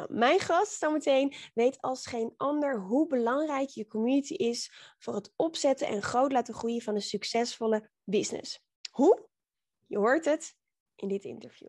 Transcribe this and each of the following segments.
Nou, mijn gast zometeen weet als geen ander hoe belangrijk je community is voor het opzetten en groot laten groeien van een succesvolle business. Hoe? Je hoort het in dit interview.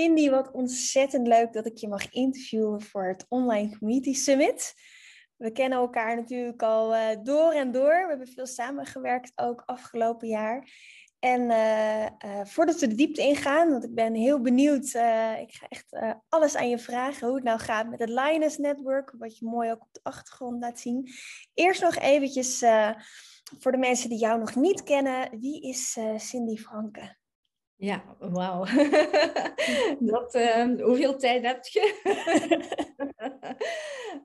Cindy, wat ontzettend leuk dat ik je mag interviewen voor het Online Community Summit. We kennen elkaar natuurlijk al uh, door en door. We hebben veel samengewerkt ook afgelopen jaar. En uh, uh, voordat we de diepte ingaan, want ik ben heel benieuwd, ik ga echt alles aan je vragen hoe het nou gaat met het Linus Network, wat je mooi ook op de achtergrond laat zien. Eerst nog eventjes voor de mensen die jou nog niet kennen, wie is Cindy Franke? Ja, wauw. Dat, uh, hoeveel tijd heb je?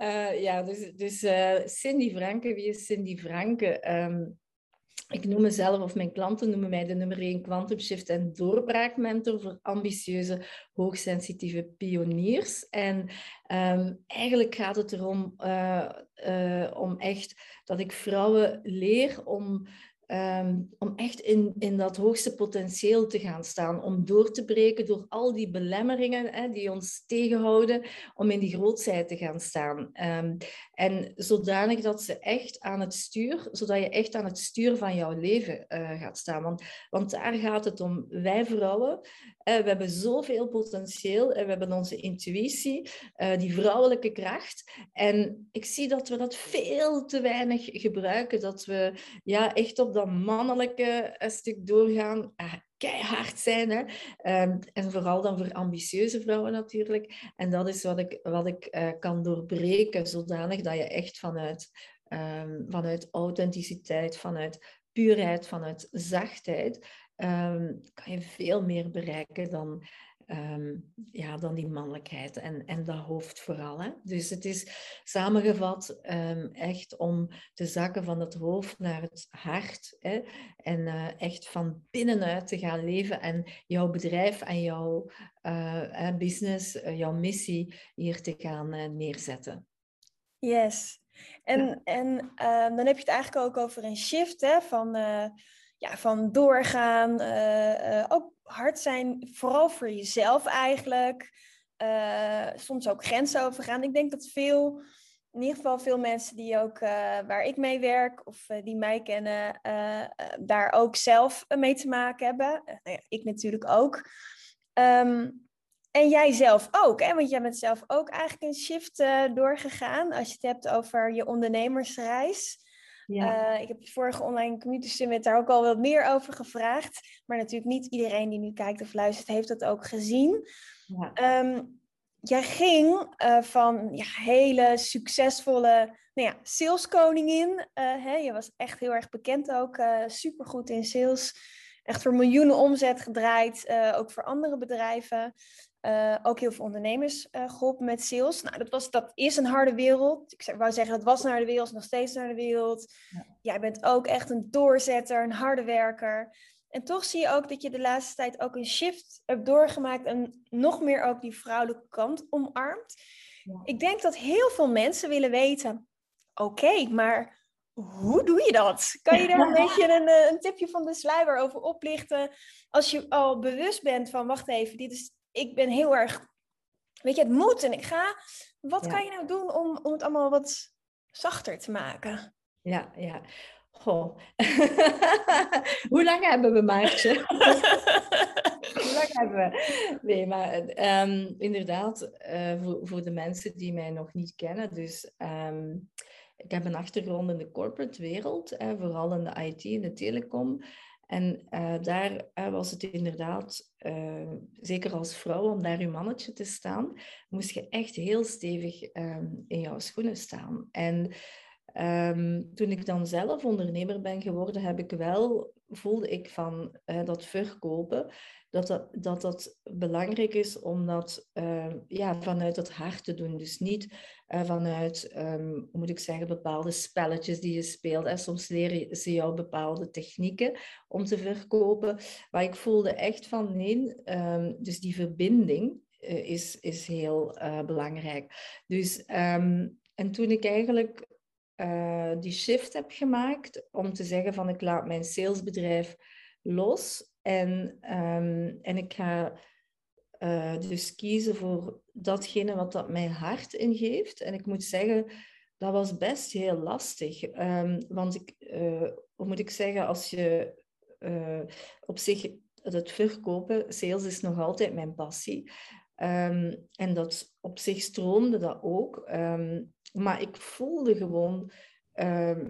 uh, ja, dus, dus uh, Cindy Franke, wie is Cindy Franke? Um, ik noem mezelf, of mijn klanten noemen mij de nummer 1 Quantum Shift en doorbraakmentor voor ambitieuze, hoogsensitieve pioniers. En um, eigenlijk gaat het erom uh, om echt dat ik vrouwen leer om Um, om echt in, in dat hoogste potentieel te gaan staan, om door te breken door al die belemmeringen hè, die ons tegenhouden, om in die grootheid te gaan staan. Um, en zodanig dat ze echt aan het stuur, zodat je echt aan het stuur van jouw leven uh, gaat staan. Want, want daar gaat het om. Wij vrouwen, uh, we hebben zoveel potentieel, en we hebben onze intuïtie, uh, die vrouwelijke kracht. En ik zie dat we dat veel te weinig gebruiken, dat we ja, echt op dat mannelijke stuk doorgaan. Keihard zijn. Hè? Um, en vooral dan voor ambitieuze vrouwen natuurlijk. En dat is wat ik, wat ik uh, kan doorbreken, zodanig dat je echt vanuit, um, vanuit authenticiteit, vanuit puurheid, vanuit zachtheid, um, kan je veel meer bereiken dan, um, ja, dan die mannelijkheid en, en dat hoofd vooral. Hè? Dus het is samengevat um, echt om te zakken van het hoofd naar het hart hè? en uh, echt van binnenuit te gaan leven en jouw bedrijf en jouw uh, business, uh, jouw missie hier te gaan neerzetten. Yes. En, ja. en ehm, dan heb je het eigenlijk ook over een shift hè, van, ja, van doorgaan, ook hard zijn, vooral voor jezelf eigenlijk. Uh, soms ook grenzen overgaan. Ik denk dat veel, in ieder geval veel mensen die ook waar ik mee werk of die mij kennen, daar ook zelf mee te maken hebben. nou ja, ik natuurlijk ook. Um, en jij zelf ook, hè? want jij bent zelf ook eigenlijk een shift doorgegaan als je het hebt over je ondernemersreis. Ja. Uh, ik heb de vorige online community summit daar ook al wat meer over gevraagd. Maar natuurlijk niet iedereen die nu kijkt of luistert heeft dat ook gezien. Ja. Um, jij ging uh, van ja, hele succesvolle nou ja, saleskoningin. Uh, hè? Je was echt heel erg bekend ook. supergoed in sales. Echt voor miljoenen omzet gedraaid. ook voor andere bedrijven. Uh, ook heel veel ondernemers uh, geholpen met sales. Nou, dat, was, dat is een harde wereld. Ik wou zeggen, dat was naar de wereld, nog steeds naar de wereld. Ja. Jij bent ook echt een doorzetter, een harde werker. En toch zie je ook dat je de laatste tijd ook een shift hebt doorgemaakt en nog meer ook die vrouwelijke kant omarmt. Ja. Ik denk dat heel veel mensen willen weten, oké, okay, maar hoe doe je dat? Kan je daar een beetje een, eh, een tipje van de sluier over oplichten? Als je al bewust bent van, wacht even, dit is ik ben heel erg, weet je, het moet en ik ga. Wat ja. kan je nou doen om, om het allemaal wat zachter te maken? Ja, ja. Goh. Hoe lang hebben we, Maartje? Hoe lang hebben we? Nee, maar um, inderdaad, uh, voor, voor de mensen die mij nog niet kennen. Dus um, ik heb een achtergrond in de corporate wereld, eh, vooral in de IT en de telecom. En uh, daar uh, was het inderdaad, uh, zeker als vrouw, om daar je mannetje te staan, moest je echt heel stevig um, in jouw schoenen staan. En um, toen ik dan zelf ondernemer ben geworden, heb ik wel, voelde ik van dat verkopen, dat dat, dat dat belangrijk is om dat ja, vanuit het hart te doen. Dus niet vanuit, um, hoe moet ik zeggen, bepaalde spelletjes die je speelt. En soms leren ze jou bepaalde technieken om te verkopen. Maar ik voelde echt van nee, um, dus die verbinding uh, is, is heel belangrijk. Dus, en toen ik eigenlijk uh, die shift heb gemaakt om te zeggen van ik laat mijn salesbedrijf los en, en ik ga uh, dus kiezen voor datgene wat dat mijn hart ingeeft. En ik moet zeggen, dat was best heel lastig. Um, want ik, uh, hoe moet ik zeggen, als je op zich het verkopen, sales is nog altijd mijn passie. Um, en dat op zich stroomde dat ook. Maar ik voelde gewoon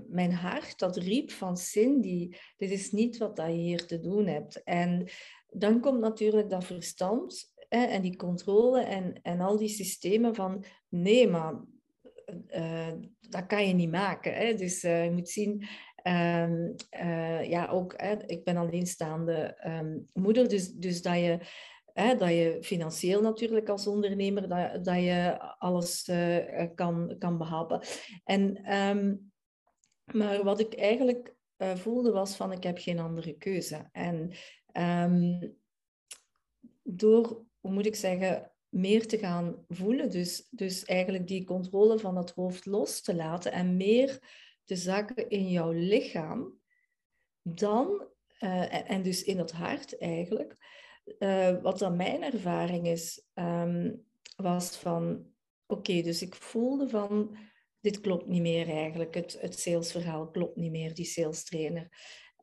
mijn hart dat riep van Cindy, dit is niet wat dat je hier te doen hebt. En dan komt natuurlijk dat verstand en die controle en, en al die systemen van nee, maar uh, dat kan je niet maken. Hè? Dus uh, je moet zien, um, uh, ja, ook, hè, ik ben alleenstaande um, moeder, dus, dus dat je. Dat je financieel natuurlijk als ondernemer dat, dat je alles kan, kan behappen. En, um, maar wat ik eigenlijk voelde was van ik heb geen andere keuze. En door hoe moet ik zeggen, meer te gaan voelen. Dus, dus eigenlijk die controle van het hoofd los te laten en meer te zakken in jouw lichaam. Dan, en dus in het hart eigenlijk, uh, wat dan mijn ervaring is, um, was van, oké, dus ik voelde van, dit klopt niet meer eigenlijk, het, het salesverhaal klopt niet meer, die sales trainer.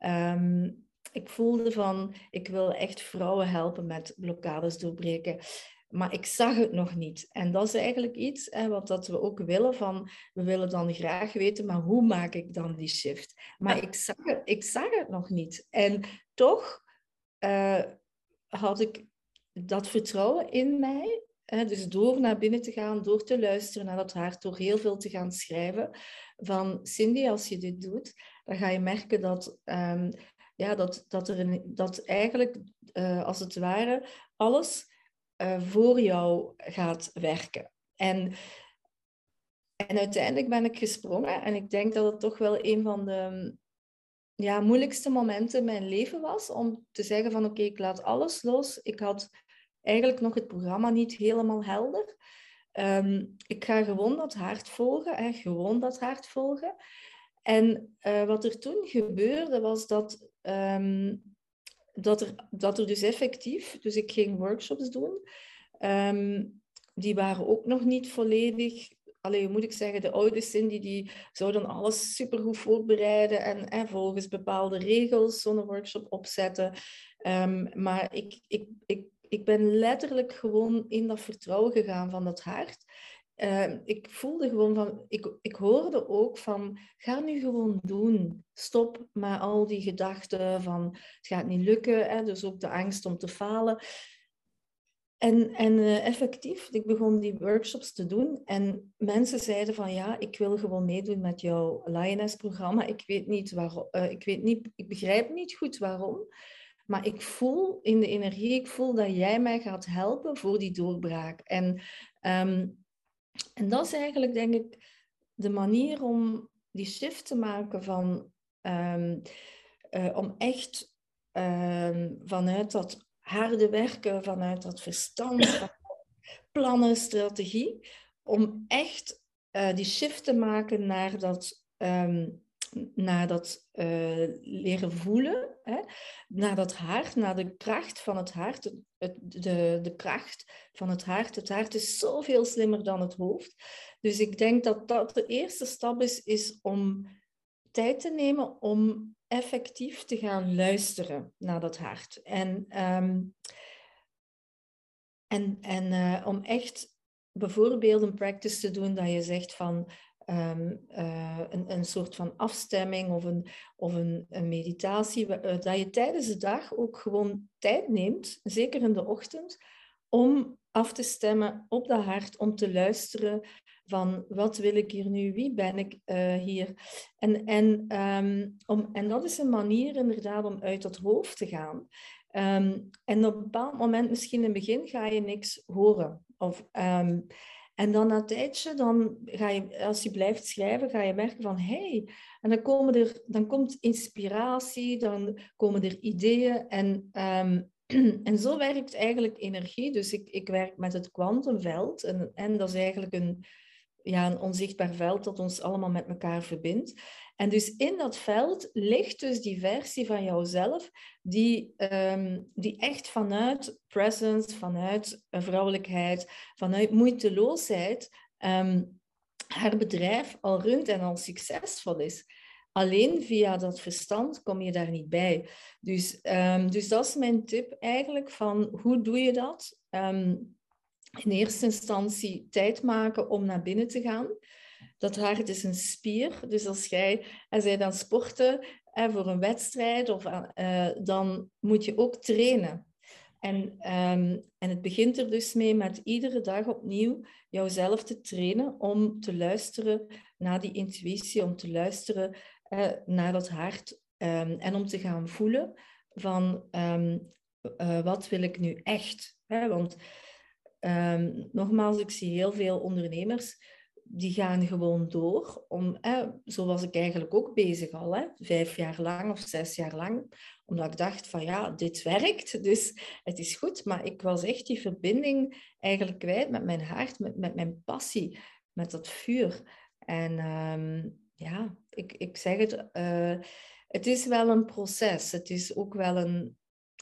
Um, ik voelde van, ik wil echt vrouwen helpen met blokkades doorbreken. Maar ik zag het nog niet. En dat is eigenlijk iets hè, wat dat we ook willen van, we willen dan graag weten, maar hoe maak ik dan die shift? Maar ik, zag het, ik zag het nog niet. En toch uh, had ik dat vertrouwen in mij. Hè, dus door naar binnen te gaan, door te luisteren naar dat hart, door heel veel te gaan schrijven. Van Cindy, als je dit doet, dan ga je merken dat um, ja, dat, dat, er een, dat eigenlijk, uh, als het ware, alles uh, voor jou gaat werken. En, en uiteindelijk ben ik gesprongen en ik denk dat het toch wel een van de ja, moeilijkste momenten in mijn leven was om te zeggen van oké, ik laat alles los. Ik had eigenlijk nog het programma niet helemaal helder. Um, ik ga gewoon dat hart volgen, hè, gewoon dat hart volgen. En uh, wat er toen gebeurde was dat, um, dat, er, dat er dus effectief, dus ik ging workshops doen, um, die waren ook nog niet volledig alleen moet ik zeggen, de oude Cindy die zou dan alles supergoed voorbereiden en, en volgens bepaalde regels zo'n workshop opzetten. Um, maar ik, ik, ik, ik ben letterlijk gewoon in dat vertrouwen gegaan van dat hart. Uh, ik voelde gewoon van, ik, ik hoorde ook van, ga nu gewoon doen. Stop met al die gedachten van, het gaat niet lukken. Hè? Dus ook de angst om te falen. En, en uh, effectief, ik begon die workshops te doen en mensen zeiden van ja, ik wil gewoon meedoen met jouw Lioness-programma. Ik weet niet waarom, uh, ik weet niet, ik begrijp niet goed waarom, maar ik voel in de energie, ik voel dat jij mij gaat helpen voor die doorbraak. En um, en dat is eigenlijk, denk ik, de manier om die shift te maken van um, uh, om echt um, vanuit dat harde werken, vanuit dat verstand, van plannen, strategie, om echt uh, die shift te maken naar dat um, naar dat uh, leren voelen, hè? naar dat hart, naar de kracht van het hart, het, de, de kracht van het hart. Het hart is zoveel slimmer dan het hoofd. Dus ik denk dat dat de eerste stap is, is om tijd te nemen om effectief te gaan luisteren naar dat hart. En, um, en, en uh, om echt bijvoorbeeld een practice te doen dat je zegt van ehm, eh, een, een soort van afstemming of een, of een, een meditatie, dat je tijdens de dag ook gewoon tijd neemt, zeker in de ochtend, om af te stemmen op dat hart, om te luisteren van wat wil ik hier nu, wie ben ik uh, hier. En, en, um, om, en dat is een manier inderdaad om uit dat hoofd te gaan. Um, en op een bepaald moment, misschien in het begin, ga je niks horen. Of, um, en dan na een tijdje, dan ga je, als je blijft schrijven, ga je merken van hé, hey, en dan, komen er, dan komt inspiratie, dan komen er ideeën. En en zo werkt eigenlijk energie. Dus ik, ik werk met het kwantumveld. En, en dat is eigenlijk een, ja, een onzichtbaar veld dat ons allemaal met elkaar verbindt. En dus in dat veld ligt dus die versie van jouzelf, die, um, die echt vanuit presence, vanuit vrouwelijkheid, vanuit moeiteloosheid, um, haar bedrijf al runt en al succesvol is. Alleen via dat verstand kom je daar niet bij. Dus, um, dus dat is mijn tip eigenlijk van hoe doe je dat? In eerste instantie tijd maken om naar binnen te gaan. Dat hart is een spier. Dus als jij, als jij dan sporten hè, voor een wedstrijd, of, uh, dan moet je ook trainen. En, um, en het begint er dus mee met iedere dag opnieuw jouzelf te trainen om te luisteren naar die intuïtie, om te luisteren naar dat hart um, en om te gaan voelen van um, uh, wat wil ik nu echt? Hè? Want Um, nogmaals, ik zie heel veel ondernemers die gaan gewoon door. Om, eh, zo was ik eigenlijk ook bezig al, hè, vijf jaar lang of zes jaar lang. Omdat ik dacht van ja, dit werkt, dus het is goed. Maar ik was echt die verbinding eigenlijk kwijt met mijn hart, met, met mijn passie, met dat vuur. En um, ja, ik, ik zeg het, uh, het is wel een proces. Het is ook wel een,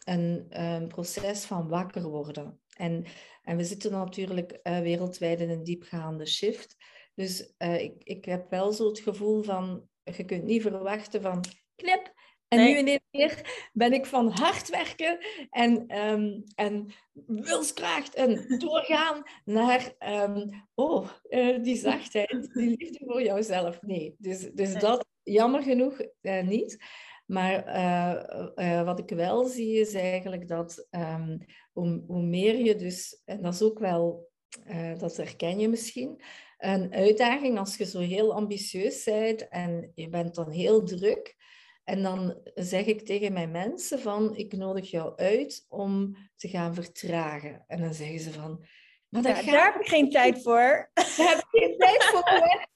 een, een proces van wakker worden. En en we zitten natuurlijk uh, wereldwijd in een diepgaande shift. Dus uh, ik, ik heb wel zo het gevoel van, je kunt niet verwachten van knip. En nu in één keer ben ik van hard werken en, um, en wilskracht en doorgaan naar, um, oh, uh, die zachtheid, die liefde voor jouzelf. Nee, dus, dus dat jammer genoeg niet. Maar uh, uh, wat ik wel zie is eigenlijk dat um, hoe, hoe, meer je dus, en dat is ook wel, uh, dat herken je misschien, een uitdaging als je zo heel ambitieus bent en je bent dan heel druk. En dan zeg ik tegen mijn mensen van, ik nodig jou uit om te gaan vertragen. En dan zeggen ze van, maar ja, daar heb ik geen tijd voor. Daar heb ik geen tijd voor.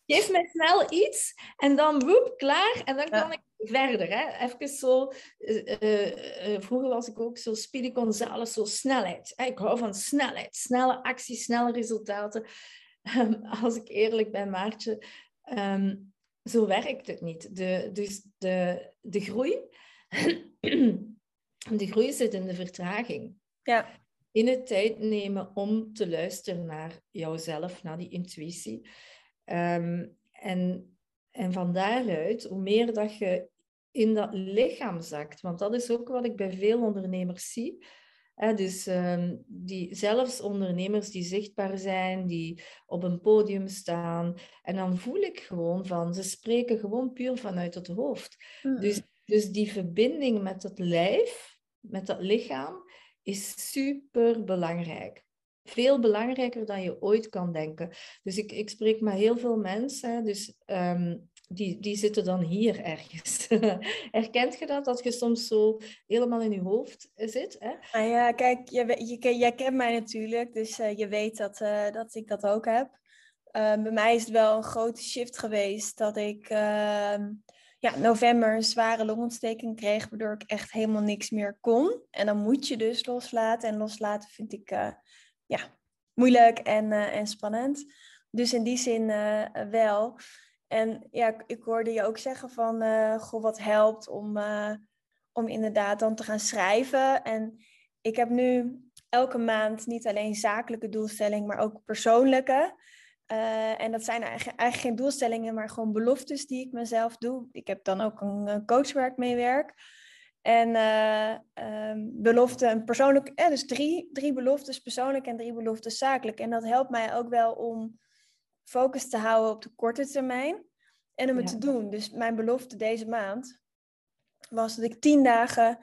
Geef mij snel iets en dan woep, klaar. En dan kan ik verder. Hè? Even zo, uh, uh, vroeger was ik ook zo Speedy Gonzales, zo snelheid. Ik hou van snelheid, snelle actie, snelle resultaten. Um, als ik eerlijk ben, Maartje, um, zo werkt het niet. De, dus de, de groei, de groei zit in de vertraging. Ja. In het tijd nemen om te luisteren naar jouzelf, naar die intuïtie. Um, en, en van daaruit, hoe meer dat je in dat lichaam zakt. Want dat is ook wat ik bij veel ondernemers zie. dus um, die, zelfs ondernemers die zichtbaar zijn, die op een podium staan. En dan voel ik gewoon van, ze spreken gewoon puur vanuit het hoofd. Mm. Dus, dus die verbinding met het lijf, met dat lichaam, is super belangrijk. Veel belangrijker dan je ooit kan denken. Dus ik, ik spreek met heel veel mensen. Dus um, die, die zitten dan hier ergens. Herkent je dat, dat je soms zo helemaal in je hoofd zit? Hè? Nou ja, kijk, je, je, jij kent mij natuurlijk, dus uh, je weet dat, uh, dat ik dat ook heb. Uh, bij mij is het wel een grote shift geweest dat ik ehm, ja, november een zware longontsteking kreeg, waardoor ik echt helemaal niks meer kon. En dan moet je dus loslaten. En loslaten vind ik ja, moeilijk en, en spannend. Dus in die zin wel. En ja, ik hoorde je ook zeggen van, uh, goh, wat helpt om, uh, om inderdaad dan te gaan schrijven. En ik heb nu elke maand niet alleen zakelijke doelstellingen, maar ook persoonlijke. Uh, en dat zijn eigenlijk, eigenlijk geen doelstellingen, maar gewoon beloftes die ik mezelf doe. Ik heb dan ook een, coach waar ik mee werk. En um, beloften persoonlijk, eh, dus drie, drie beloftes persoonlijk en drie beloftes zakelijk. En dat helpt mij ook wel om focus te houden op de korte termijn en om het te doen. Dus mijn belofte deze maand was dat ik tien dagen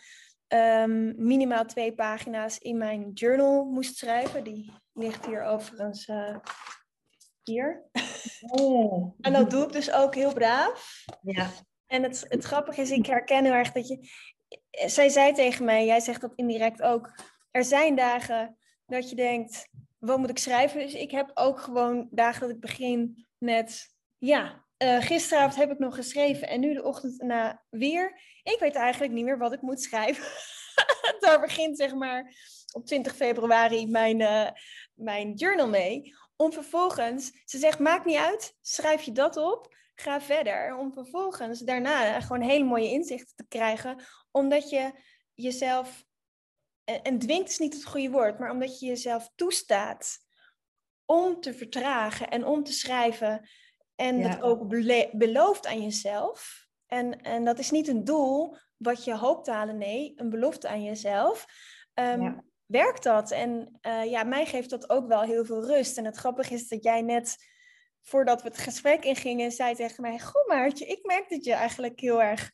um, minimaal twee pagina's in mijn journal moest schrijven. Die ligt hier overigens uh, hier. Oh. en dat doe ik dus ook heel braaf. Ja. En het, het grappige is, ik herken heel erg dat je... Zij zei tegen mij, jij zegt dat indirect ook... Er zijn dagen dat je denkt, wat moet ik schrijven? Dus ik heb ook gewoon dagen dat ik begin met... Ja, uh, gisteravond heb ik nog geschreven en nu de ochtend na weer. Ik weet eigenlijk niet meer wat ik moet schrijven. Daar begint zeg maar op 20 februari mijn, uh, mijn journal mee. Om vervolgens, ze zegt maakt niet uit, schrijf je dat op, ga verder. Om vervolgens daarna gewoon hele mooie inzichten te krijgen. Omdat je jezelf, en, en dwingt is niet het goede woord, maar omdat je jezelf toestaat om te vertragen en om te schrijven en dat ook belooft aan jezelf. En, en dat is niet een doel wat je hoopt te halen, nee, een belofte aan jezelf. Um, Werkt dat? En uh, ja, mij geeft dat ook wel heel veel rust. En het grappige is dat jij net, voordat we het gesprek ingingen, zei tegen mij: Goh, Maartje, ik merk dat je eigenlijk heel erg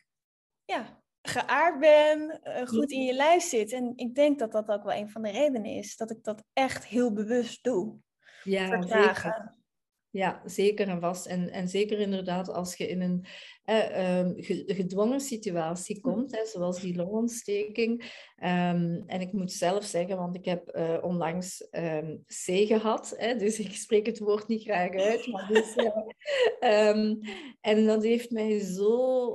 ja, geaard bent, uh, goed in je lijf zit. En ik denk dat dat ook wel een van de redenen is dat ik dat echt heel bewust doe. Ja, Vertragen. Ja, zeker en vast. En, en zeker inderdaad als je in een eh, gedwongen situatie hm. komt, hè, zoals die longontsteking. Um, en ik moet zelf zeggen, want ik heb uh, onlangs um, C gehad, hè, dus ik spreek het woord niet graag uit. Maar dus, um, en dat heeft mij zo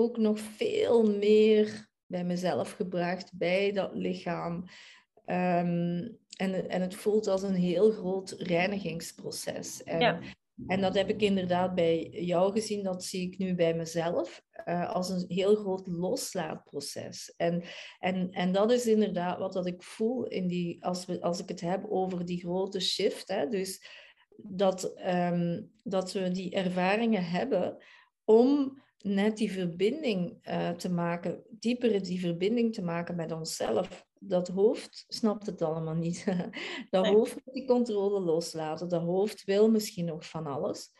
ook nog veel meer bij mezelf gebracht, bij dat lichaam. Um, en, en het voelt als een heel groot reinigingsproces. En, en dat heb ik inderdaad bij jou gezien, dat zie ik nu bij mezelf, uh, als een heel groot loslaatproces. En, en, en dat is inderdaad wat dat ik voel in die, als, we, als ik het heb over die grote shift. Hè, dus dat, um, dat we die ervaringen hebben om net die verbinding uh, te maken, dieper die verbinding te maken met onszelf dat hoofd snapt het allemaal niet. dat hoofd moet die controle loslaten. Dat hoofd wil misschien nog van alles.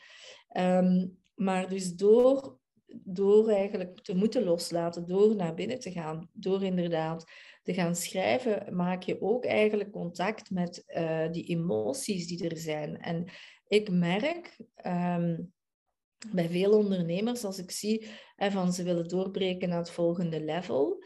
Ehm, maar dus door, door eigenlijk te moeten loslaten, door naar binnen te gaan, door inderdaad te gaan schrijven, maak je ook eigenlijk contact met uh, die emoties die er zijn. En ik merk ehm, bij veel ondernemers, als ik zie eh, van ze willen doorbreken naar het volgende level,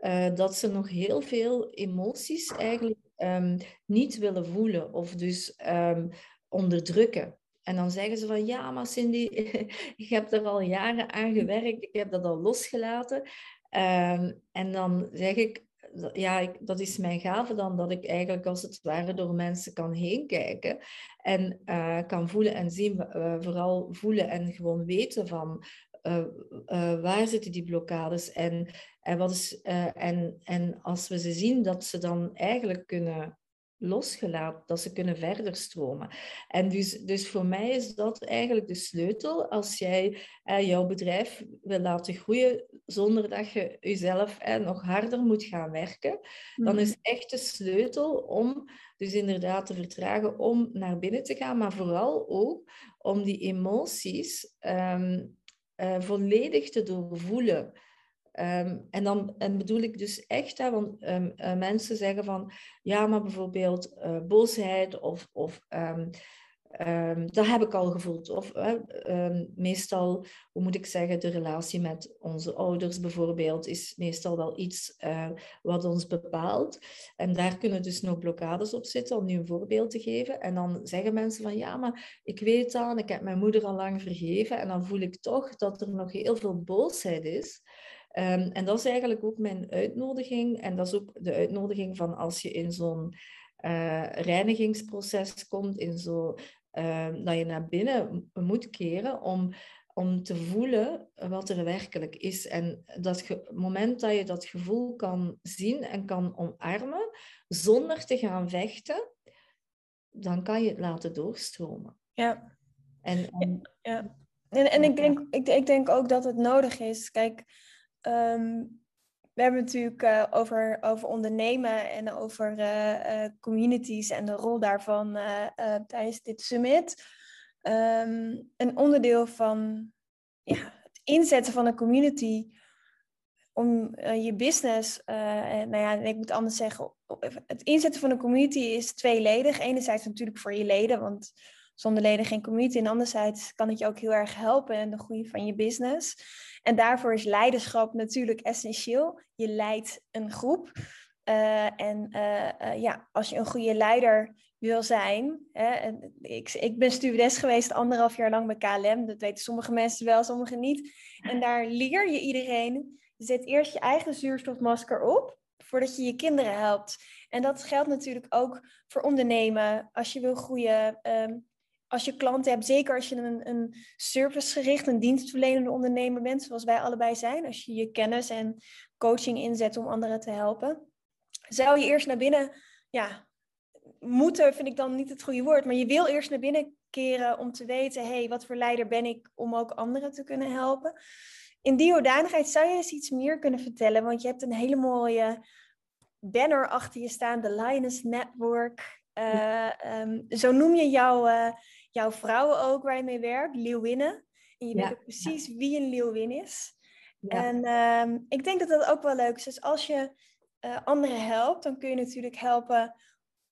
uh, dat ze nog heel veel emoties eigenlijk um, niet willen voelen of dus um, onderdrukken. En dan zeggen ze van ja, maar Cindy, ik heb er al jaren aan gewerkt, ik heb dat al losgelaten. Um, en dan zeg ik, ja, ik, dat is mijn gave dan, dat ik eigenlijk als het ware door mensen kan heen kijken en uh, kan voelen en zien, uh, vooral voelen en gewoon weten van uh, waar zitten die blokkades en, en, wat is, en, en als we ze zien, dat ze dan eigenlijk kunnen losgelaten, dat ze kunnen verder stromen. En dus, dus voor mij is dat eigenlijk de sleutel als jij uh, jouw bedrijf wil laten groeien zonder dat je jezelf uh, nog harder moet gaan werken. Dan is mhm. echt de sleutel om dus inderdaad te vertragen om naar binnen te gaan, maar vooral ook om die emoties um, uh, volledig te doorvoelen. Um, en dan en bedoel ik dus echt, hè, want um, uh, mensen zeggen van, ja, maar bijvoorbeeld uh, boosheid of, of Um, dat heb ik al gevoeld. Of meestal, hoe moet ik zeggen, de relatie met onze ouders bijvoorbeeld is meestal wel iets uh, wat ons bepaalt. En daar kunnen dus nog blokkades op zitten, om nu een voorbeeld te geven. En dan zeggen mensen van ja, maar ik weet dan, ik heb mijn moeder al lang vergeven. En dan voel ik toch dat er nog heel veel boosheid is. Um, en dat is eigenlijk ook mijn uitnodiging. En dat is ook de uitnodiging van als je in zo'n uh, reinigingsproces komt, in zo Ehm, dat je naar binnen moet keren om, om te voelen wat er werkelijk is. En dat het moment dat je dat gevoel kan zien en kan omarmen, zonder te gaan vechten, dan kan je het laten doorstromen. Ja. En, en, ja. en, en ik, denk, ik, ik denk ook dat het nodig is. Kijk, um, we hebben natuurlijk uh, over, over ondernemen en over uh, communities en de rol daarvan tijdens dit summit. Um, een onderdeel van ja, het inzetten van een community om je business, nou ja, ik moet anders zeggen, het inzetten van een community is tweeledig. Enerzijds natuurlijk voor je leden, want zonder leden geen community. En anderzijds kan het je ook heel erg helpen in de groei van je business. En daarvoor is leiderschap natuurlijk essentieel. Je leidt een groep. Uh, en uh, uh, ja, als je een goede leider wil zijn. Hè, ik, ik ben stewardess geweest anderhalf jaar lang bij KLM. Dat weten sommige mensen wel, sommige niet. En daar leer je iedereen. Zet eerst je eigen zuurstofmasker op voordat je je kinderen helpt. En dat geldt natuurlijk ook voor ondernemen. Als je wil groeien, um, als je klanten hebt, zeker als je een, een servicegericht, een dienstverlenende ondernemer bent, zoals wij allebei zijn, als je je kennis en coaching inzet om anderen te helpen, zou je eerst naar binnen, ja, moeten vind ik dan niet het goede woord, maar je wil eerst naar binnen keren om te weten, hé, hey, wat voor leider ben ik om ook anderen te kunnen helpen. In die hoedanigheid zou je eens iets meer kunnen vertellen, want je hebt een hele mooie banner achter je staan, de Lioness Network. Uh, um, zo noem je jouw, uh, jouw vrouwen ook waar je mee werkt, leeuwinnen. En je weet ook precies wie een leeuwin is. En uh, ik denk dat dat ook wel leuk is. Dus als je uh, anderen helpt, dan kun je natuurlijk helpen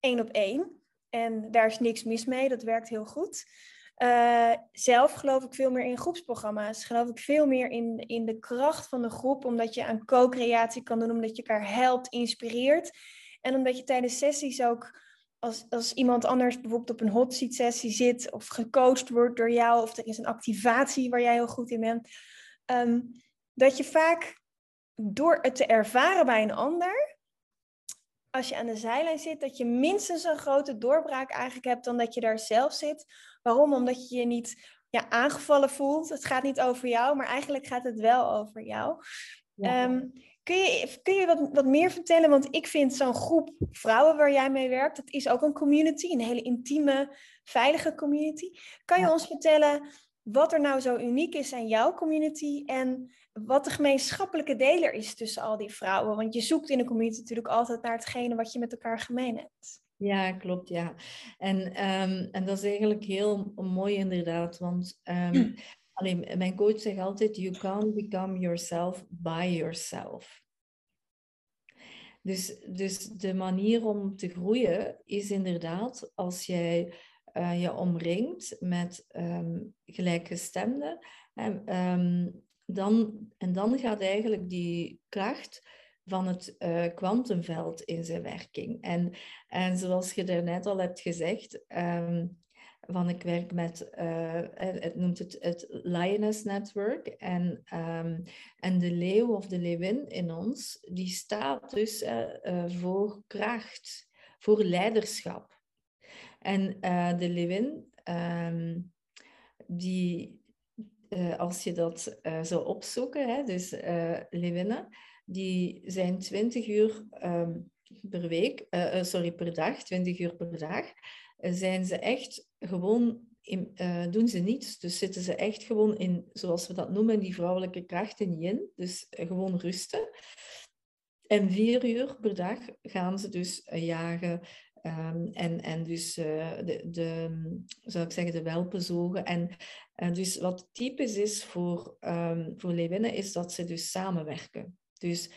één op één. En daar is niks mis mee, dat werkt heel goed. Uh, zelf geloof ik veel meer in groepsprogramma's. Geloof ik veel meer in, in de kracht van de groep, omdat je aan co-creatie kan doen, omdat je elkaar helpt, inspireert. En omdat je tijdens sessies ook als, als iemand anders bijvoorbeeld op een hot seat sessie zit of gecoacht wordt door jou of er is een activatie waar jij heel goed in bent, um, dat je vaak door het te ervaren bij een ander, als je aan de zijlijn zit, dat je minstens een grote doorbraak eigenlijk hebt dan dat je daar zelf zit. Waarom? Omdat je je niet ja, aangevallen voelt. Het gaat niet over jou, maar eigenlijk gaat het wel over jou. Ja. Um, Kun je, kun je wat, wat meer vertellen? Want ik vind zo'n groep vrouwen waar jij mee werkt, dat is ook een community, een hele intieme, veilige community. Kan je ons vertellen wat er nou zo uniek is aan jouw community en wat de gemeenschappelijke deler is tussen al die vrouwen? Want je zoekt in een community natuurlijk altijd naar hetgene wat je met elkaar gemeen hebt. Ja, klopt, ja. En, um, en dat is eigenlijk heel mooi inderdaad, want um, Alleen, mijn coach zegt altijd, you can't become yourself by yourself. Dus, dus de manier om te groeien is inderdaad als jij uh, je omringt met um, gelijkgestemden. Um, dan, en dan gaat eigenlijk die kracht van het uh, kwantumveld in zijn werking. En, en zoals je daarnet al hebt gezegd, um, van ik werk met, uh, het noemt het het Lioness Network. En, um, en de leeuw of de leeuwin in ons, die staat dus uh, voor kracht, voor leiderschap. En de leeuwin, um, die, als je dat zou opzoeken, hè, dus leeuwinnen, die zijn 20 uur um, per week, sorry, per dag, 20 uur per dag zijn ze echt gewoon, in, doen ze niets. Dus zitten ze echt gewoon in, zoals we dat noemen, die vrouwelijke kracht in yin. Dus gewoon rusten. En vier uur per dag gaan ze dus jagen. Um, en, en dus de, de, zou ik zeggen, de welpen zogen. En dus wat typisch is voor, um, voor leeuwinnen, is dat ze dus samenwerken. Dus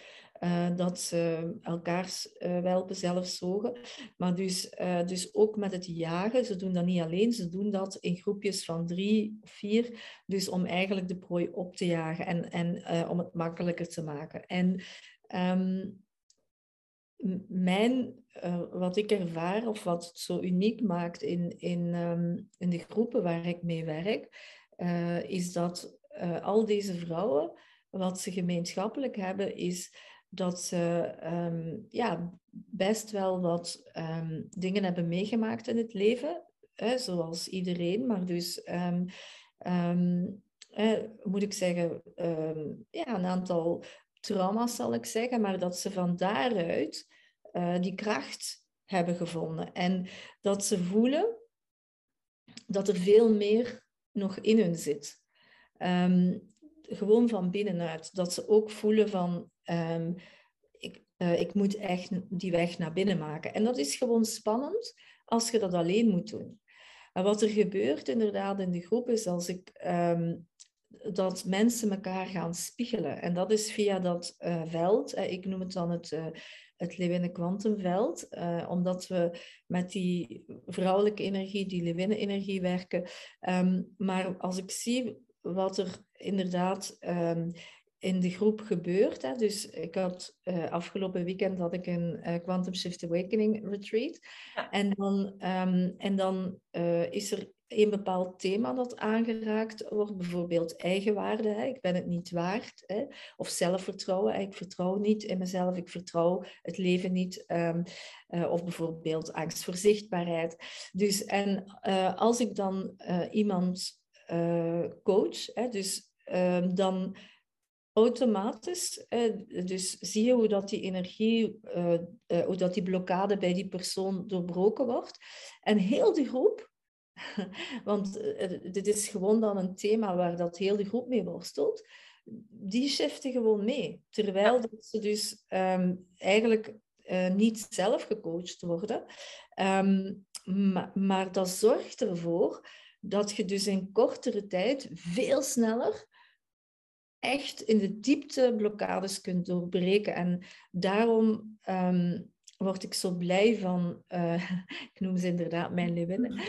uh, dat ze elkaars uh, welpen zelf zogen. Maar dus, uh, dus ook met het jagen, ze doen dat niet alleen, ze doen dat in groepjes van drie of vier, dus om eigenlijk de prooi op te jagen en, en om het makkelijker te maken. En um, mijn, wat ik ervaar of wat het zo uniek maakt in, in, um, in de groepen waar ik mee werk, is dat al deze vrouwen, wat ze gemeenschappelijk hebben, is dat ze um, ja, best wel wat um, dingen hebben meegemaakt in het leven, hè, zoals iedereen, maar dus, um, moet ik zeggen, ja, een aantal trauma's zal ik zeggen, maar dat ze van daaruit uh, die kracht hebben gevonden en dat ze voelen dat er veel meer nog in hun zit. Gewoon van binnenuit. Dat ze ook voelen van, ehm, ik, uh, ik moet echt die weg naar binnen maken. En dat is gewoon spannend als je dat alleen moet doen. En wat er gebeurt inderdaad in de groep is als ik ehm, dat mensen elkaar gaan spiegelen. En dat is via dat uh, veld. ik noem het dan het, uh, het Leeuwinnen-kwantumveld. omdat we met die vrouwelijke energie, die Leeuwinnen-energie werken. Um, maar als ik zie wat er inderdaad um, in de groep gebeurt. Hè. Dus ik had uh, afgelopen weekend had ik een uh, Quantum Shift Awakening retreat. Ja. En dan, um, en dan uh, is er een bepaald thema dat aangeraakt wordt, bijvoorbeeld eigenwaarde. Hè. Ik ben het niet waard. Hè. Of zelfvertrouwen. Ik vertrouw niet in mezelf. Ik vertrouw het leven niet. Um, of bijvoorbeeld angst voor zichtbaarheid. Dus en als ik dan iemand coach, hè, dus dan automatisch. dus zie je hoe dat die energie, uh, uh, hoe dat die blokkade bij die persoon doorbroken wordt. En heel de groep, want dit is gewoon dan een thema waar dat heel de groep mee worstelt, die shiften gewoon mee. Terwijl dat ze dus um, eigenlijk niet zelf gecoacht worden. Um, maar, maar dat zorgt ervoor dat je dus in kortere tijd veel sneller echt in de diepte blokkades kunt doorbreken. En daarom um, word ik zo blij van, uh, ik noem ze inderdaad mijn leeuwinnen.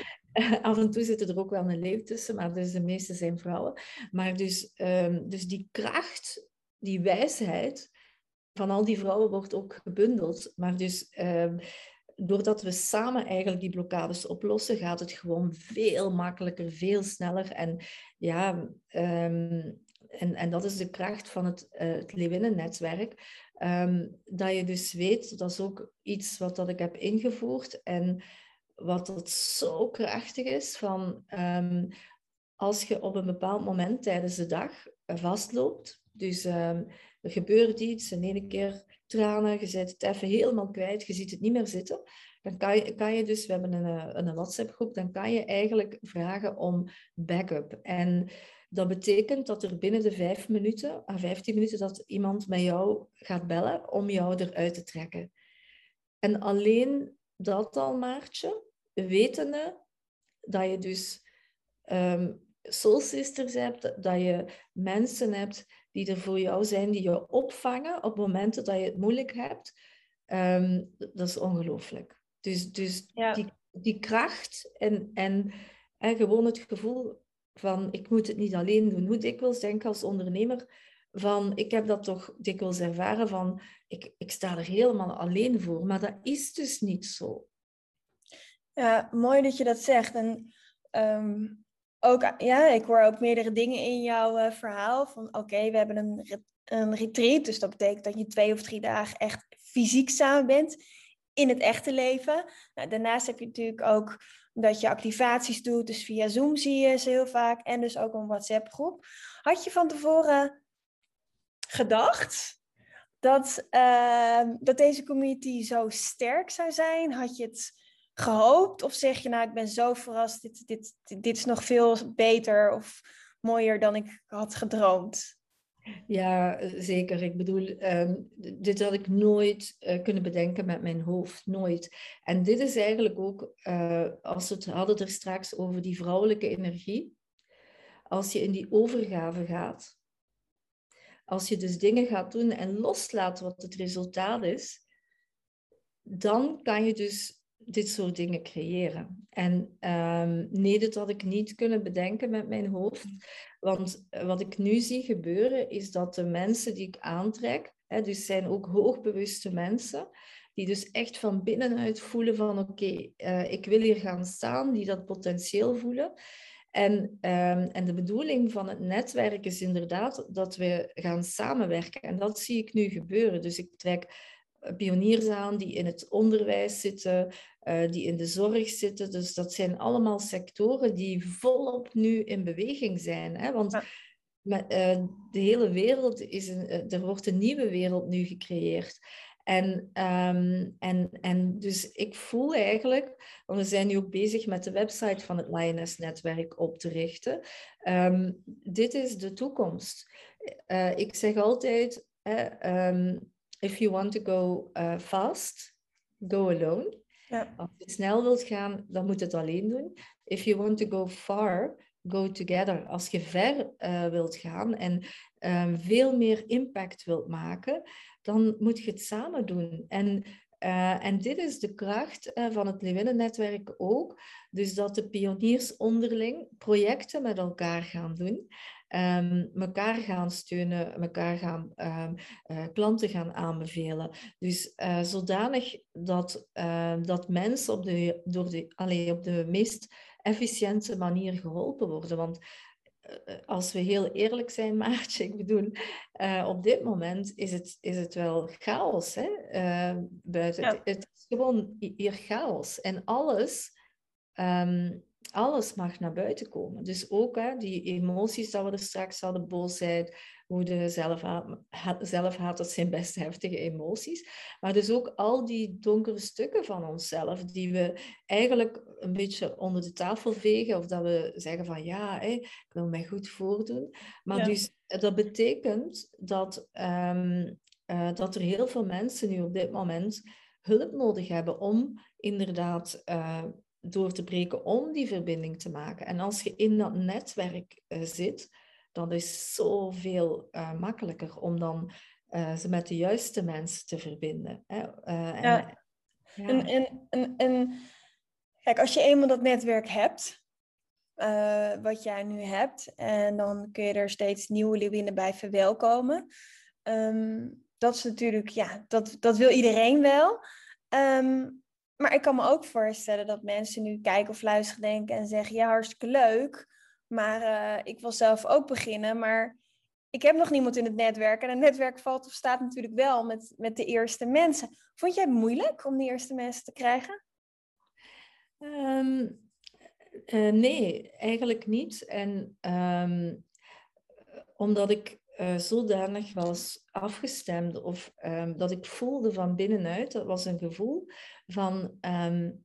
af en toe zitten er ook wel een leeuw tussen, maar dus de meeste zijn vrouwen. Maar dus, um, dus die kracht, die wijsheid van al die vrouwen wordt ook gebundeld. Maar dus um, doordat we samen eigenlijk die blokkades oplossen, gaat het gewoon veel makkelijker, veel sneller. En ja, en, en dat is de kracht van het, uh, het Leeuwinnen-netwerk. Um, dat je dus weet, dat is ook iets wat dat ik heb ingevoerd. En wat dat zo krachtig is, van um, als je op een bepaald moment tijdens de dag vastloopt, dus um, er gebeurt iets, en ene keer tranen, je zit het even helemaal kwijt, je ziet het niet meer zitten, dan kan je, kan je dus, we hebben een, eh, een WhatsApp-groep, dan kan je eigenlijk vragen om backup. En dat betekent dat er binnen de vijf minuten à vijftien minuten dat iemand met jou gaat bellen om jou eruit te trekken. En alleen dat al, Maartje, wetende dat je dus um, soul sisters hebt, dat je mensen hebt die er voor jou zijn, die je opvangen op momenten dat je het moeilijk hebt, um, dat is ongelooflijk. Dus, dus ja. die, die kracht en, en, en gewoon het gevoel van ik moet het niet alleen doen. Hoe dikwijls denk als ondernemer van ik heb dat toch dikwijls ervaren van ik, ik sta er helemaal alleen voor. Maar dat is dus niet zo. Ja, mooi dat je dat zegt. En um, ook, ja, ik hoor ook meerdere dingen in jouw uh, verhaal. Van oké, we hebben een, een retreat. Dus dat betekent dat je twee of drie dagen echt fysiek samen bent in het echte leven. Nou, daarnaast heb je natuurlijk ook dat je activaties doet. Dus via Zoom zie je ze heel vaak. En dus ook een WhatsApp groep. Had je van tevoren gedacht dat, uh, dat deze community zo sterk zou zijn? Had je het gehoopt? Of zeg je nou, ik ben zo verrast, dit, dit, dit is nog veel beter of mooier dan ik had gedroomd? Ja, zeker. Ik bedoel, ehm, dit had ik nooit uh, kunnen bedenken met mijn hoofd. Nooit. En dit is eigenlijk ook, uh, als we het hadden er straks over die vrouwelijke energie. Als je in die overgave gaat, als je dus dingen gaat doen en loslaat wat het resultaat is, dan kan je dus dit soort dingen creëren. En um, nee, dat had ik niet kunnen bedenken met mijn hoofd. Want wat ik nu zie gebeuren, is dat de mensen die ik aantrek, hè, dus zijn ook hoogbewuste mensen, die dus echt van binnenuit voelen van oké, okay, uh, ik wil hier gaan staan, die dat potentieel voelen. En, um, en de bedoeling van het netwerk is inderdaad dat we gaan samenwerken. En dat zie ik nu gebeuren. Dus ik trek pioniers aan die in het onderwijs zitten, uh, die in de zorg zitten. Dus dat zijn allemaal sectoren die volop nu in beweging zijn. Hè? Want met, uh, de hele wereld is een, uh, er wordt een nieuwe wereld nu gecreëerd. En, ehm, en, en dus ik voel eigenlijk, want we zijn nu ook bezig met de website van het Lioness-netwerk op te richten. Ehm, dit is de toekomst. Ik zeg altijd, uh, if you want to go uh, fast, go alone. Ja. Als je snel wilt gaan, dan moet je het alleen doen. If you want to go far, go together. Als je ver uh, wilt gaan en um, veel meer impact wilt maken, dan moet je het samen doen. En, uh, en dit is de kracht uh, van het Lewinnen-netwerk ook. Dus dat de pioniers onderling projecten met elkaar gaan doen. Um, elkaar gaan steunen, elkaar gaan um, uh, klanten gaan aanbevelen. Dus uh, zodanig dat, uh, dat mensen op de, door de, allee, op de meest efficiënte manier geholpen worden. Want als we heel eerlijk zijn, Maartje, ik bedoel, op dit moment is het, is het wel chaos hè? buiten. Ja. Het, het, is gewoon hier chaos. En alles um, alles mag naar buiten komen. Dus ook hè, die emoties dat we er straks hadden, boosheid, woede, zelfhaat, zelfhaat, dat zijn best heftige emoties. Maar dus ook al die donkere stukken van onszelf, die we eigenlijk een beetje onder de tafel vegen, of dat we zeggen van ja, hè, ik wil mij goed voordoen. Maar dus dat betekent dat, um, uh, dat er heel veel mensen nu op dit moment hulp nodig hebben om inderdaad uh, door te breken om die verbinding te maken. En als je in dat netwerk uh, zit, dan is het zoveel uh, makkelijker om dan uh, ze met de juiste mensen te verbinden. Hè? En, ja. ja. En, en, en, en, kijk, als je eenmaal dat netwerk hebt, wat jij nu hebt, en dan kun je er steeds nieuwe leeuwinnen bij verwelkomen. Um, dat is natuurlijk, ja, dat, dat wil iedereen wel. Um, maar ik kan me ook voorstellen dat mensen nu kijken of luisteren denken en zeggen, ja, hartstikke leuk, maar uh, ik wil zelf ook beginnen, maar ik heb nog niemand in het netwerk. En het netwerk valt of staat natuurlijk wel met, met de eerste mensen. Vond jij het moeilijk om die eerste mensen te krijgen? Um, uh, nee, eigenlijk niet. En um, omdat ik uh, zodanig was afgestemd of um, dat ik voelde van binnenuit, dat was een gevoel van um,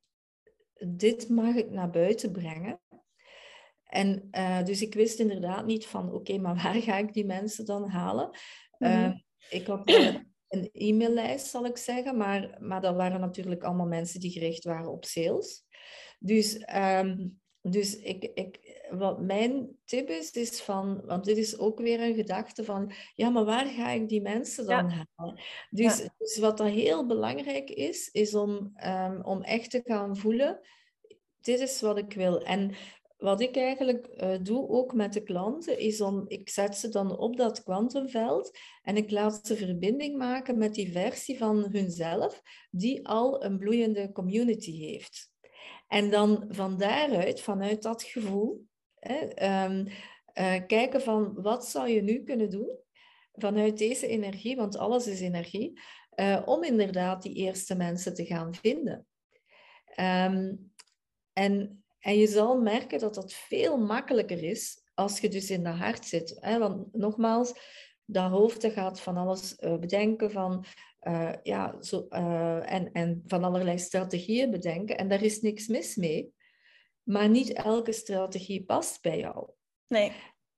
dit mag ik naar buiten brengen. En uh, dus ik wist inderdaad niet van oké, maar waar ga ik die mensen dan halen? Mm -hmm. uh, ik had een e-maillijst, zal ik zeggen, maar, maar dat waren natuurlijk allemaal mensen die gericht waren op sales. Dus um, dus ik, ik, wat mijn tip is, is van, want dit is ook weer een gedachte van, ja, maar waar ga ik die mensen dan halen? Dus, dus wat dat heel belangrijk is, is om, um, om echt te gaan voelen, dit is wat ik wil. En wat ik eigenlijk uh, doe ook met de klanten, is om, ik zet ze dan op dat kwantumveld en ik laat ze verbinding maken met die versie van hunzelf die al een bloeiende community heeft. En dan van daaruit, vanuit dat gevoel, um, uh, kijken van wat zou je nu kunnen doen vanuit deze energie, want alles is energie, uh, om inderdaad die eerste mensen te gaan vinden. Um, en, en je zal merken dat dat veel makkelijker is als je dus in de hart zit. Hè? Want nogmaals, dat hoofd gaat van alles uh, bedenken van ja, zo, en, en van allerlei strategieën bedenken. En daar is niks mis mee. Maar niet elke strategie past bij jou. Nee.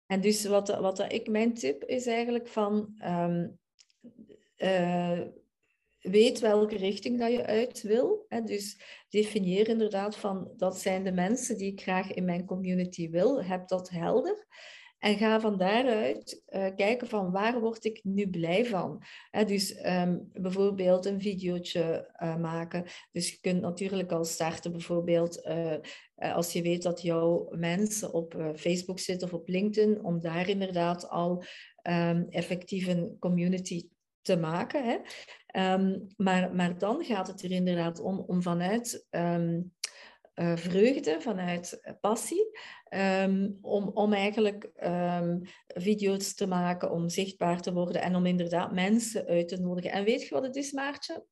En dus wat, wat ik, mijn tip is eigenlijk van... Um, uh, weet welke richting dat je uit wil. Hè? Dus definieer inderdaad van dat zijn de mensen die ik graag in mijn community wil. Heb dat helder. En ga van daaruit uh, kijken van waar word ik nu blij van. Hè, dus um, bijvoorbeeld een videootje uh, maken. Dus je kunt natuurlijk al starten bijvoorbeeld uh, als je weet dat jouw mensen op Facebook zitten of op LinkedIn, om daar inderdaad al um, effectief een community te maken. Hè. Um, maar, maar dan gaat het er inderdaad om om vanuit uh, vreugde, vanuit passie, um, om, om eigenlijk um, video's te maken, om zichtbaar te worden en om inderdaad mensen uit te nodigen. En weet je wat het is, Maartje?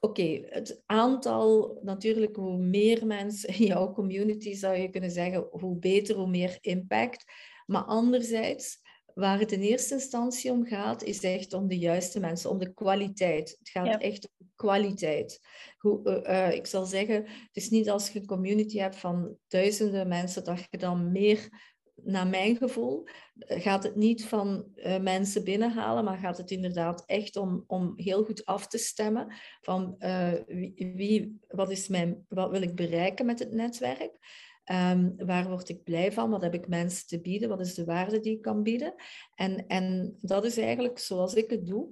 Oké, het aantal, natuurlijk, hoe meer mensen in jouw community zou je kunnen zeggen, hoe beter, hoe meer impact. Maar anderzijds, waar het in eerste instantie om gaat, is echt om de juiste mensen, om de kwaliteit. Het gaat echt om kwaliteit. Hoe, uh, ik zal zeggen, het is niet als je een community hebt van duizenden mensen, dat je dan meer naar mijn gevoel gaat het niet van uh, mensen binnenhalen, maar gaat het inderdaad echt om, om heel goed af te stemmen van wie, wie, wat, is mijn, wat wil ik bereiken met het netwerk. Um, waar word ik blij van? Wat heb ik mensen te bieden? Wat is de waarde die ik kan bieden? En, en dat is eigenlijk zoals ik het doe.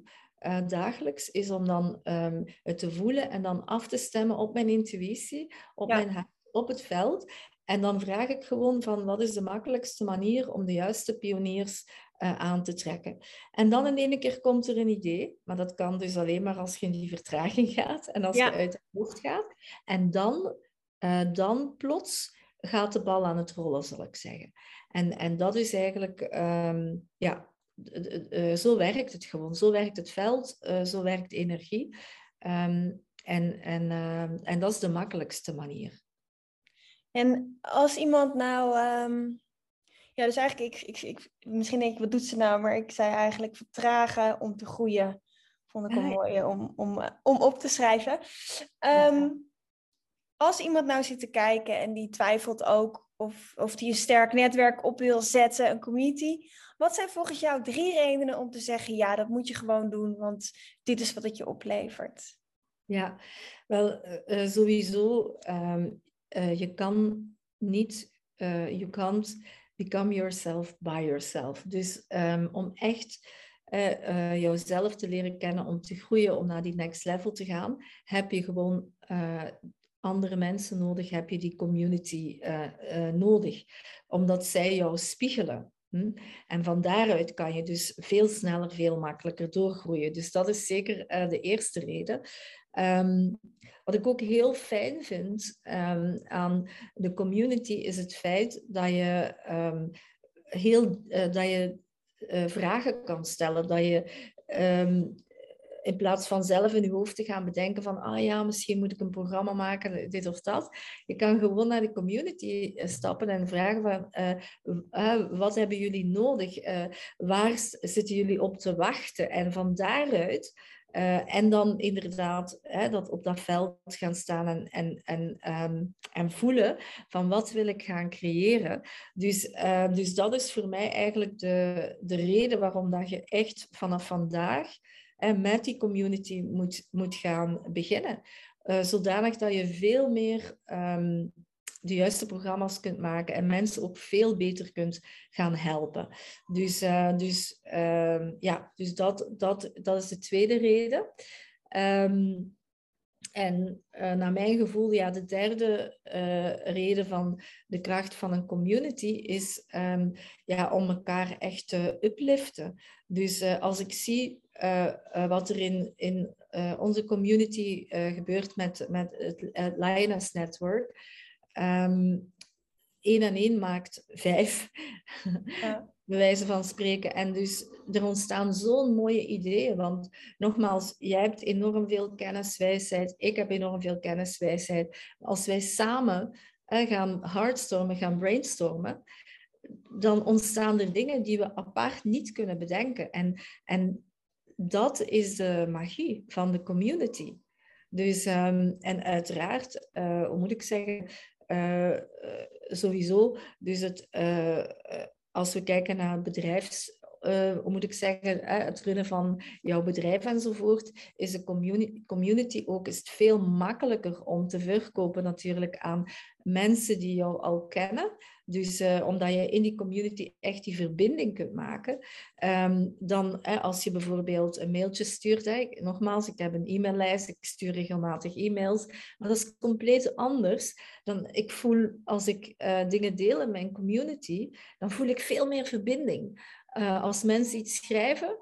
Uh, dagelijks is om dan um, het te voelen en dan af te stemmen op mijn intuïtie, op mijn hart, op het veld. En dan vraag ik gewoon van wat is de makkelijkste manier om de juiste pioniers uh, aan te trekken. En dan in ene keer komt er een idee, maar dat kan dus alleen maar als je in die vertraging gaat en als je uit het hoofd gaat. En dan, uh, dan plots gaat de bal aan het rollen, zal ik zeggen. En, en dat is eigenlijk, um, ja, uh, zo werkt het gewoon. Zo werkt het veld, uh, zo werkt energie. Um, en, en, uh, en dat is de makkelijkste manier. En als iemand nou, um, ja, dus eigenlijk, ik, ik, ik, misschien denk ik, wat doet ze nou? Maar ik zei eigenlijk vertragen om te groeien. Vond ik een mooie om, om, om op te schrijven. Um, als iemand nou zit te kijken en die twijfelt ook of, of die een sterk netwerk op wil zetten, een community. Wat zijn volgens jou drie redenen om te zeggen, ja, dat moet je gewoon doen, want dit is wat het je oplevert? Ja, wel, uh, sowieso, um, uh, je kan niet, uh, you can't become yourself by yourself. Dus um, om echt jouzelf te leren kennen, om te groeien, om naar die next level te gaan, heb je gewoon andere mensen nodig, heb je die community uh, uh, nodig, omdat zij jou spiegelen. Hm? En van daaruit kan je dus veel sneller, veel makkelijker doorgroeien. Dus dat is zeker uh, de eerste reden. Um, wat ik ook heel fijn vind um, aan de community is het feit dat je um, heel dat je vragen kan stellen, dat je in plaats van zelf in je hoofd te gaan bedenken van, ah ja, misschien moet ik een programma maken, dit of dat. Je kan gewoon naar de community eh, stappen en vragen van, uh, wat hebben jullie nodig? Uh, waar zitten jullie op te wachten? En van daaruit en dan inderdaad dat op dat veld gaan staan en, en, en, um, en voelen van wat wil ik gaan creëren. Dus, dus dat is voor mij eigenlijk de, de reden waarom dat je echt vanaf vandaag en met die community moet, moet gaan beginnen. Uh, zodanig dat je veel meer um, de juiste programma's kunt maken en mensen ook veel beter kunt gaan helpen. Dus, uh, dus, uh, ja, dus dat, dat, dat is de tweede reden. Um, en uh, naar mijn gevoel, ja, de derde reden van de kracht van een community is ja, om elkaar echt te upliften. Dus als ik zie wat er in, in onze community gebeurt met, met het, het Network, um, één en één maakt vijf. Ja. bij wijze van spreken. En dus er ontstaan zo'n mooie ideeën. Want nogmaals, jij hebt enorm veel kenniswijsheid. Ik heb enorm veel kenniswijsheid. Als wij samen hè, gaan hardstormen, gaan brainstormen, dan ontstaan er dingen die we apart niet kunnen bedenken. En, en dat is de magie van de community. Dus, um, en uiteraard, uh, hoe moet ik zeggen, uh, sowieso, dus het, uh, als we kijken naar bedrijfs, uh, hoe moet ik zeggen, het runnen van jouw bedrijf enzovoort, is de community, community ook is het veel makkelijker om te verkopen natuurlijk aan mensen die jou al kennen. Dus uh, omdat je in die community echt die verbinding kunt maken, um, dan als je bijvoorbeeld een mailtje stuurt, nogmaals, ik heb een e-maillijst, ik stuur regelmatig e-mails, maar dat is compleet anders dan ik voel als ik uh, dingen deel in mijn community, dan voel ik veel meer verbinding. Uh, als mensen iets schrijven,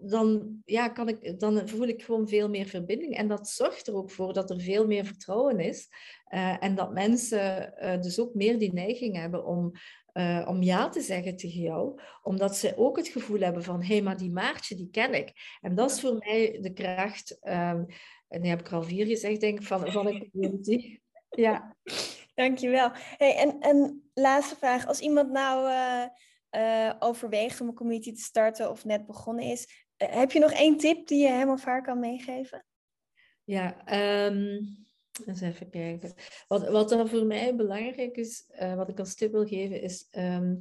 dan, ja, kan ik, dan voel ik gewoon veel meer verbinding. En dat zorgt er ook voor dat er veel meer vertrouwen is. Uh, en dat mensen uh, dus ook meer die neiging hebben om, uh, om ja te zeggen tegen jou. Omdat ze ook het gevoel hebben van, hé, hey, maar die Maartje, die ken ik. En dat is voor mij de kracht, um, en die heb ik al vier gezegd, denk ik, van, van een community. ja. Dankjewel. Hey, en, en laatste vraag. Als iemand nou uh, overweegt om een community te starten of net begonnen is. heb je nog één tip die je hem of kan meegeven? Ja, um, eens even kijken. Wat, wat dan voor mij belangrijk is, wat ik als tip wil geven, is um,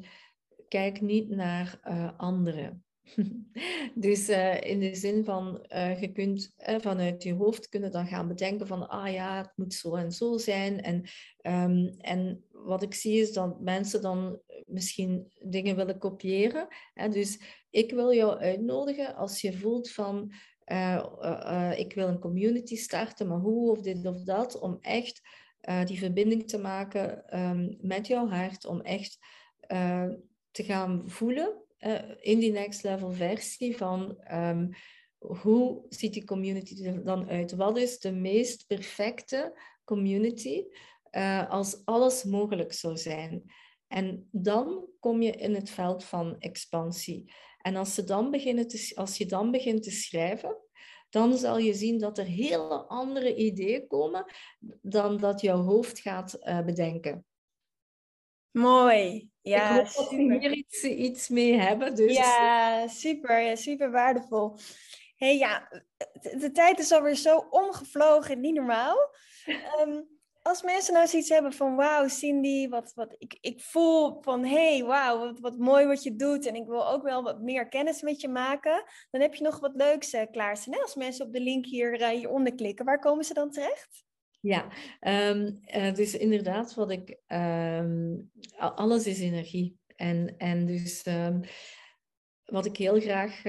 kijk niet naar anderen. dus uh, in de zin van, uh, je kunt uh, vanuit je hoofd kunnen dan gaan bedenken van, ah ja, het moet zo en zo zijn. En, um, en wat ik zie is dat mensen dan misschien dingen willen kopiëren. Hè? Dus ik wil jou uitnodigen als je voelt van, ik wil een community starten, maar hoe of dit of dat, om echt die verbinding te maken um, met jouw hart, om echt te gaan voelen in die next level versie van um, hoe ziet die community er dan uit? Wat is de meest perfecte community als alles mogelijk zou zijn? En dan kom je in het veld van expansie. En als, ze dan beginnen te, als je dan begint te schrijven, dan zal je zien dat er hele andere ideeën komen dan dat jouw hoofd gaat uh, bedenken. Mooi. Ja, ik hoop dat we hier iets, iets mee hebben. Dus. Ja, super. Ja, super waardevol. hey, ja, de, tijd is alweer zo omgevlogen, niet normaal. Um, als mensen nou zoiets hebben van, wauw, Cindy, wat, wat, ik, ik voel van, hey, wauw, wat, wat mooi wat je doet en ik wil ook wel wat meer kennis met je maken, dan heb je nog wat leuks uh. Als mensen op de link hier, uh, hieronder klikken, waar komen ze dan terecht? Ja, um, uh, dus inderdaad, wat ik, um, alles is energie. En, en dus um, wat ik heel graag,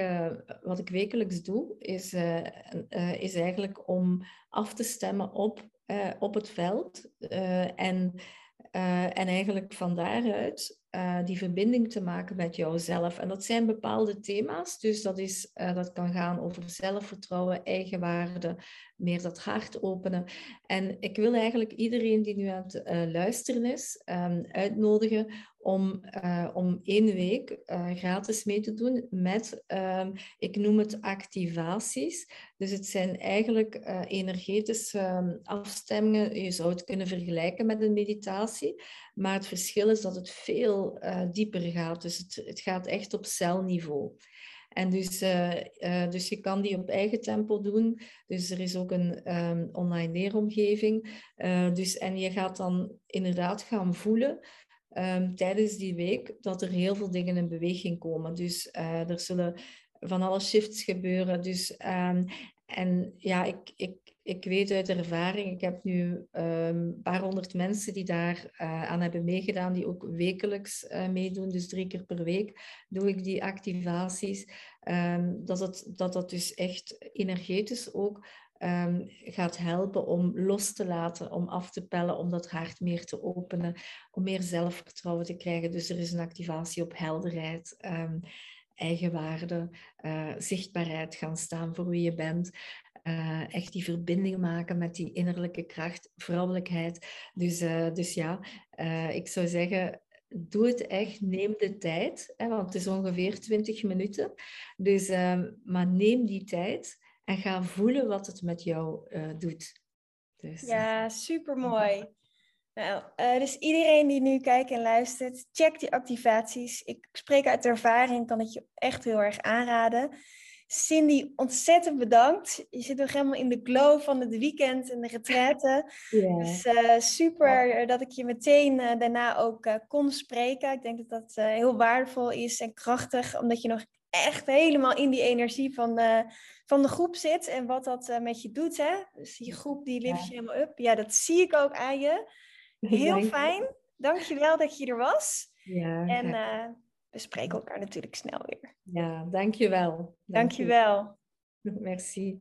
wat ik wekelijks doe, is, is eigenlijk om af te stemmen op, op het veld. en, en eigenlijk van daaruit die verbinding te maken met jouzelf. En dat zijn bepaalde thema's. Dus dat, is, dat kan gaan over zelfvertrouwen, eigenwaarde, meer dat hart openen. En ik wil eigenlijk iedereen die nu aan het luisteren is, um, uitnodigen om, uh, om één week uh, gratis mee te doen met, um, ik noem het activaties. Dus het zijn eigenlijk uh, energetische um, afstemmingen. Je zou het kunnen vergelijken met een meditatie. Maar het verschil is dat het veel dieper gaat. Dus het, het gaat echt op celniveau. En dus, dus je kan die op eigen tempo doen. Dus er is ook een um, online leeromgeving. Dus, en je gaat dan inderdaad gaan voelen um, tijdens die week dat er heel veel dingen in beweging komen. Dus er zullen van alle shifts gebeuren. Dus, um, en ja, ik, ik, ik weet uit ervaring, ik heb nu um, een paar honderd mensen die daar uh, aan hebben meegedaan, die ook wekelijks uh, meedoen. Dus drie keer per week doe ik die activaties. Um, dat, het, dat dat dus echt energetisch ook um, gaat helpen om los te laten, om af te pellen, om dat hart meer te openen, om meer zelfvertrouwen te krijgen. Dus er is een activatie op helderheid. Eigenwaarde, uh, zichtbaarheid gaan staan voor wie je bent. Uh, echt die verbinding maken met die innerlijke kracht, vrouwelijkheid. Dus, uh, dus ja, ik zou zeggen, doe het echt, neem de tijd, hè, want het is ongeveer 20 minuten. Dus, ehm, maar neem die tijd en ga voelen wat het met jou doet. Dus, ja, super mooi. Nou, dus iedereen die nu kijkt en luistert, check die activaties. Ik spreek uit ervaring, kan het je echt heel erg aanraden. Cindy, ontzettend bedankt. Je zit nog helemaal in de glow van het weekend en de retraite. Dus uh, super dat ik je meteen uh, daarna ook uh, kon spreken. Ik denk dat dat heel waardevol is en krachtig, omdat je nog echt helemaal in die energie van, van de groep zit en wat dat met je doet. Hè? Dus die groep die lift je helemaal up. Ja, dat zie ik ook aan je. Heel Dank fijn. Dank je wel dat je er was. Ja, en we spreken elkaar natuurlijk snel weer. Ja, dankjewel. Dankjewel. Merci.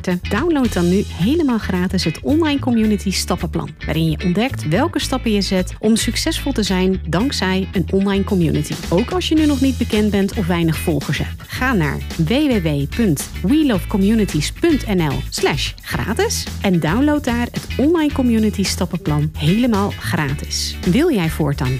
Download dan nu helemaal gratis het online community stappenplan, waarin je ontdekt welke stappen je zet om succesvol te zijn dankzij een online community. Ook als je nu nog niet bekend bent of weinig volgers hebt. Ga naar www.wheelofcommunities.nl/slash gratis en download daar het online community stappenplan helemaal gratis. Wil jij voortaan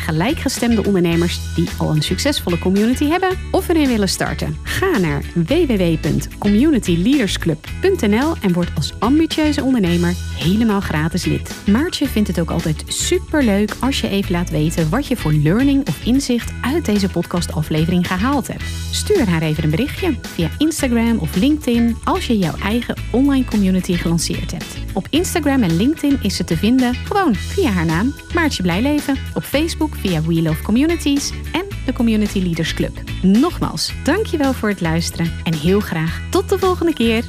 gelijkgestemde ondernemers die al een succesvolle community hebben of erin willen starten. Ga naar www.communityleadersclub.nl en word als ambitieuze ondernemer helemaal gratis lid. Maartje vindt het ook altijd super leuk als je even laat weten wat je voor learning of inzicht uit deze podcastaflevering gehaald hebt. Stuur haar even een berichtje via Instagram of LinkedIn als je jouw eigen online community gelanceerd hebt. Op Instagram en LinkedIn is ze te vinden gewoon via haar naam Maartje Blijleven, op Via We Love Communities en de Community Leaders Club. Nogmaals, dankjewel voor het luisteren en heel graag tot de volgende keer.